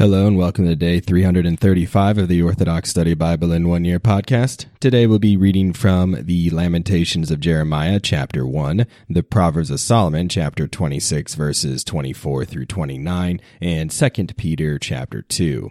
Hello and welcome to day 335 of the Orthodox Study Bible in One Year podcast. Today we'll be reading from the Lamentations of Jeremiah, chapter 1, the Proverbs of Solomon, chapter 26, verses 24 through 29, and 2 Peter, chapter 2.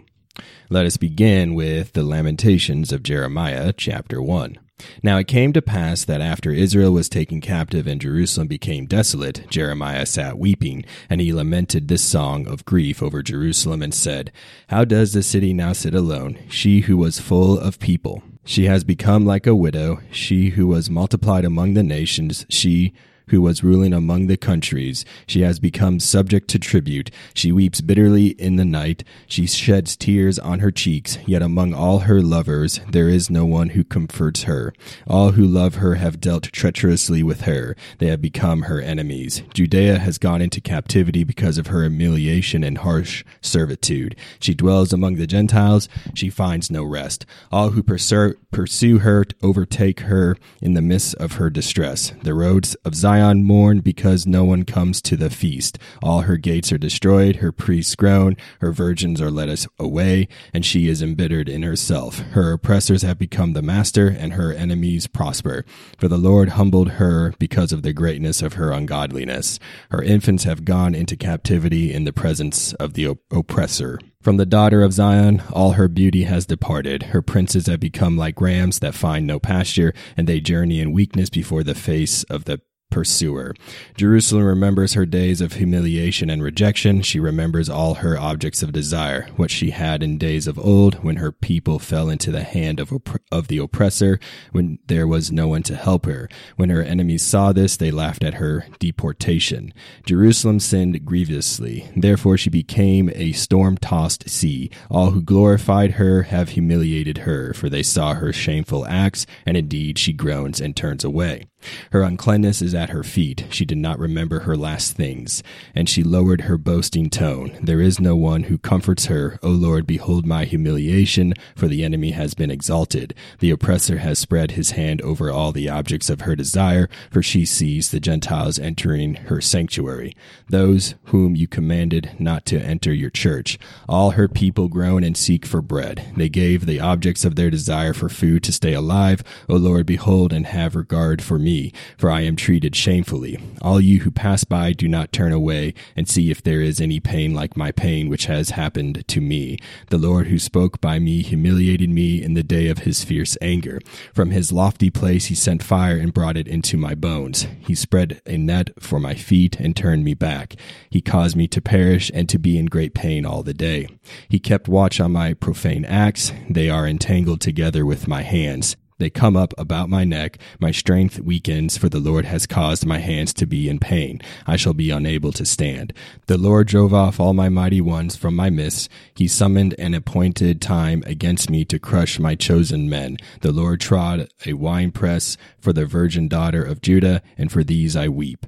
Let us begin with the Lamentations of Jeremiah, chapter 1. Now it came to pass that after Israel was taken captive and Jerusalem became desolate, Jeremiah sat weeping, and he lamented this song of grief over Jerusalem and said, How does the city now sit alone, she who was full of people? She has become like a widow, she who was multiplied among the nations, she who was ruling among the countries. She has become subject to tribute. She weeps bitterly in the night. She sheds tears on her cheeks. Yet among all her lovers, there is no one who comforts her. All who love her have dealt treacherously with her. They have become her enemies. Judea has gone into captivity because of her humiliation and harsh servitude. She dwells among the Gentiles. She finds no rest. All who pursue her overtake her in the midst of her distress. The roads of Zion Zion mourn because no one comes to the feast. All her gates are destroyed, her priests groan, her virgins are led away, and she is embittered in herself. Her oppressors have become the master, and her enemies prosper. For the Lord humbled her because of the greatness of her ungodliness. Her infants have gone into captivity in the presence of the op- oppressor. From the daughter of Zion, all her beauty has departed. Her princes have become like rams that find no pasture, and they journey in weakness before the face of the pursuer. Jerusalem remembers her days of humiliation and rejection. She remembers all her objects of desire, what she had in days of old, when her people fell into the hand of, opp- of the oppressor, when there was no one to help her. When her enemies saw this, they laughed at her deportation. Jerusalem sinned grievously. Therefore she became a storm-tossed sea. All who glorified her have humiliated her, for they saw her shameful acts, and indeed she groans and turns away. Her uncleanness is at her feet. She did not remember her last things, and she lowered her boasting tone. There is no one who comforts her. O Lord, behold my humiliation, for the enemy has been exalted. The oppressor has spread his hand over all the objects of her desire, for she sees the Gentiles entering her sanctuary, those whom you commanded not to enter your church. All her people groan and seek for bread. They gave the objects of their desire for food to stay alive. O Lord, behold and have regard for me me, for I am treated shamefully. All you who pass by do not turn away and see if there is any pain like my pain which has happened to me. The Lord who spoke by me humiliated me in the day of his fierce anger. From his lofty place he sent fire and brought it into my bones. He spread a net for my feet and turned me back. He caused me to perish and to be in great pain all the day. He kept watch on my profane acts. They are entangled together with my hands. They come up about my neck. My strength weakens, for the Lord has caused my hands to be in pain. I shall be unable to stand. The Lord drove off all my mighty ones from my midst. He summoned an appointed time against me to crush my chosen men. The Lord trod a winepress for the virgin daughter of Judah, and for these I weep.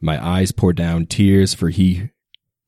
My eyes pour down tears, for he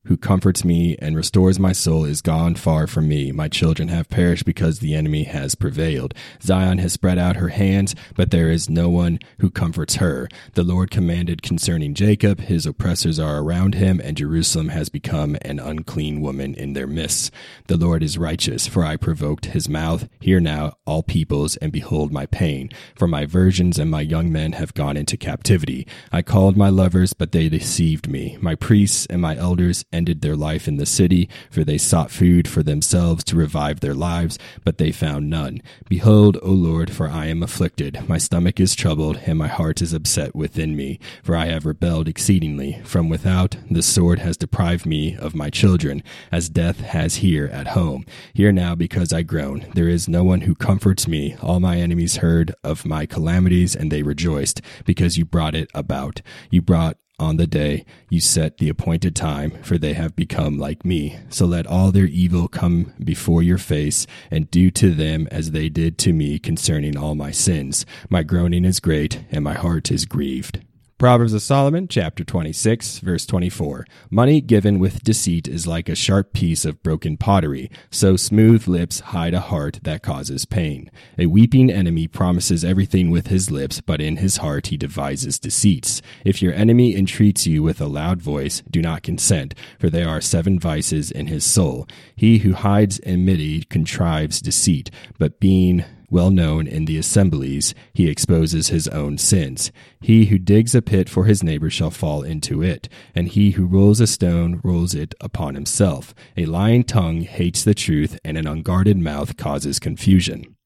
who comforts me and restores my soul is gone far from me. My children have perished because the enemy has prevailed. Zion has spread out her hands, but there is no one who comforts her. The Lord commanded concerning Jacob, his oppressors are around him, and Jerusalem has become an unclean woman in their midst. The Lord is righteous, for I provoked his mouth. Hear now, all peoples, and behold my pain. For my virgins and my young men have gone into captivity. I called my lovers, but they deceived me. My priests and my elders ended their life in the city, for they sought food for themselves to revive their lives, but they found none. Behold, O Lord, for I am afflicted. My stomach is troubled, and my heart is upset within me, for I have rebelled exceedingly. From without, the sword has deprived me of my children, as death has here at home. Hear now, because I groan. There is no one who comforts me. All my enemies heard of my calamities, and they rejoiced, because you brought it about. You brought on the day you set the appointed time, for they have become like me. So let all their evil come before your face, and do to them as they did to me concerning all my sins. My groaning is great, and my heart is grieved. Proverbs of Solomon, chapter 26, verse 24. Money given with deceit is like a sharp piece of broken pottery, so smooth lips hide a heart that causes pain. A weeping enemy promises everything with his lips, but in his heart he devises deceits. If your enemy entreats you with a loud voice, do not consent, for there are seven vices in his soul. He who hides enmity contrives deceit, but being well known in the assemblies, he exposes his own sins. He who digs a pit for his neighbor shall fall into it, and he who rolls a stone rolls it upon himself. A lying tongue hates the truth, and an unguarded mouth causes confusion.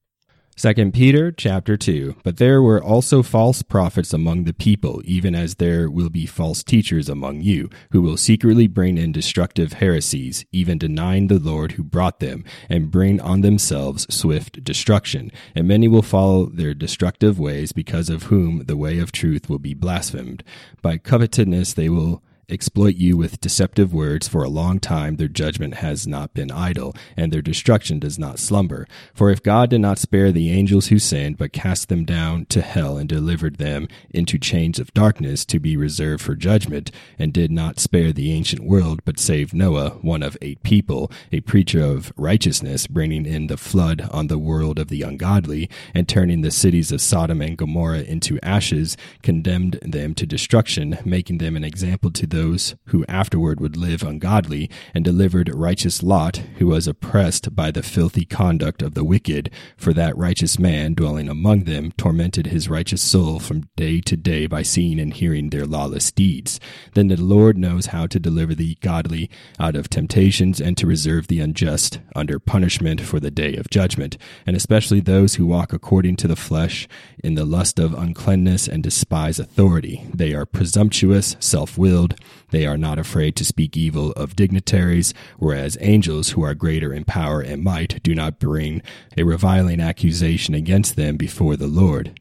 Second Peter chapter 2 But there were also false prophets among the people even as there will be false teachers among you who will secretly bring in destructive heresies even denying the Lord who brought them and bring on themselves swift destruction. And many will follow their destructive ways because of whom the way of truth will be blasphemed. By covetousness they will exploit you with deceptive words for a long time, their judgment has not been idle, and their destruction does not slumber. For if God did not spare the angels who sinned, but cast them down to hell and delivered them into chains of darkness to be reserved for judgment, and did not spare the ancient world, but saved Noah, one of eight people, a preacher of righteousness, bringing in the flood on the world of the ungodly, and turning the cities of Sodom and Gomorrah into ashes, condemned them to destruction, making them an example to those those who afterward would live ungodly, and delivered righteous Lot, who was oppressed by the filthy conduct of the wicked, for that righteous man dwelling among them tormented his righteous soul from day to day by seeing and hearing their lawless deeds. Then the Lord knows how to deliver the godly out of temptations and to reserve the unjust under punishment for the day of judgment, and especially those who walk according to the flesh in the lust of uncleanness and despise authority. They are presumptuous, self willed, they are not afraid to speak evil of dignitaries, whereas angels who are greater in power and might do not bring a reviling accusation against them before the Lord.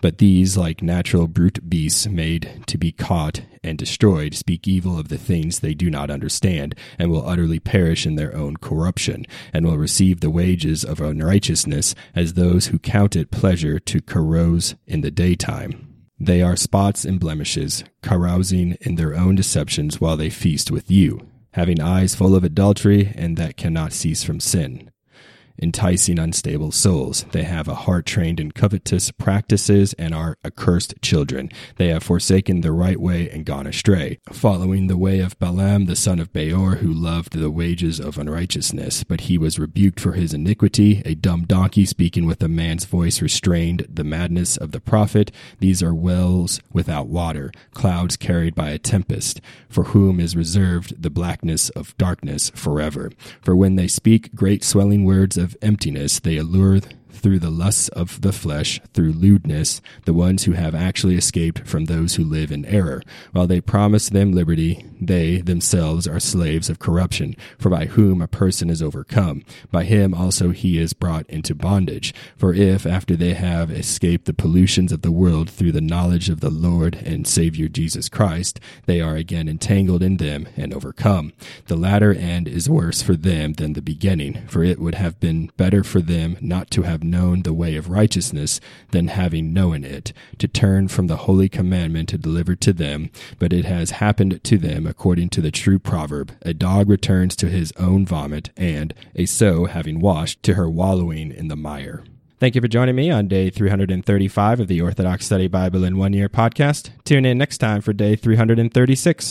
But these, like natural brute beasts made to be caught and destroyed, speak evil of the things they do not understand, and will utterly perish in their own corruption, and will receive the wages of unrighteousness as those who count it pleasure to carouse in the daytime. They are spots and blemishes, carousing in their own deceptions while they feast with you, having eyes full of adultery and that cannot cease from sin enticing unstable souls. They have a heart trained in covetous practices and are accursed children. They have forsaken the right way and gone astray, following the way of Balaam the son of Beor, who loved the wages of unrighteousness. But he was rebuked for his iniquity. A dumb donkey speaking with a man's voice restrained the madness of the prophet. These are wells without water, clouds carried by a tempest, for whom is reserved the blackness of darkness forever. For when they speak great swelling words of emptiness, they allure through the lusts of the flesh, through lewdness, the ones who have actually escaped from those who live in error. While they promise them liberty, they themselves are slaves of corruption, for by whom a person is overcome, by him also he is brought into bondage. For if, after they have escaped the pollutions of the world through the knowledge of the Lord and Savior Jesus Christ, they are again entangled in them and overcome, the latter end is worse for them than the beginning, for it would have been better for them not to have known the way of righteousness than having known it, to turn from the holy commandment delivered to them. But it has happened to them according to the true proverb A dog returns to his own vomit, and a sow having washed to her wallowing in the mire. Thank you for joining me on day 335 of the Orthodox Study Bible in One Year podcast. Tune in next time for day 336.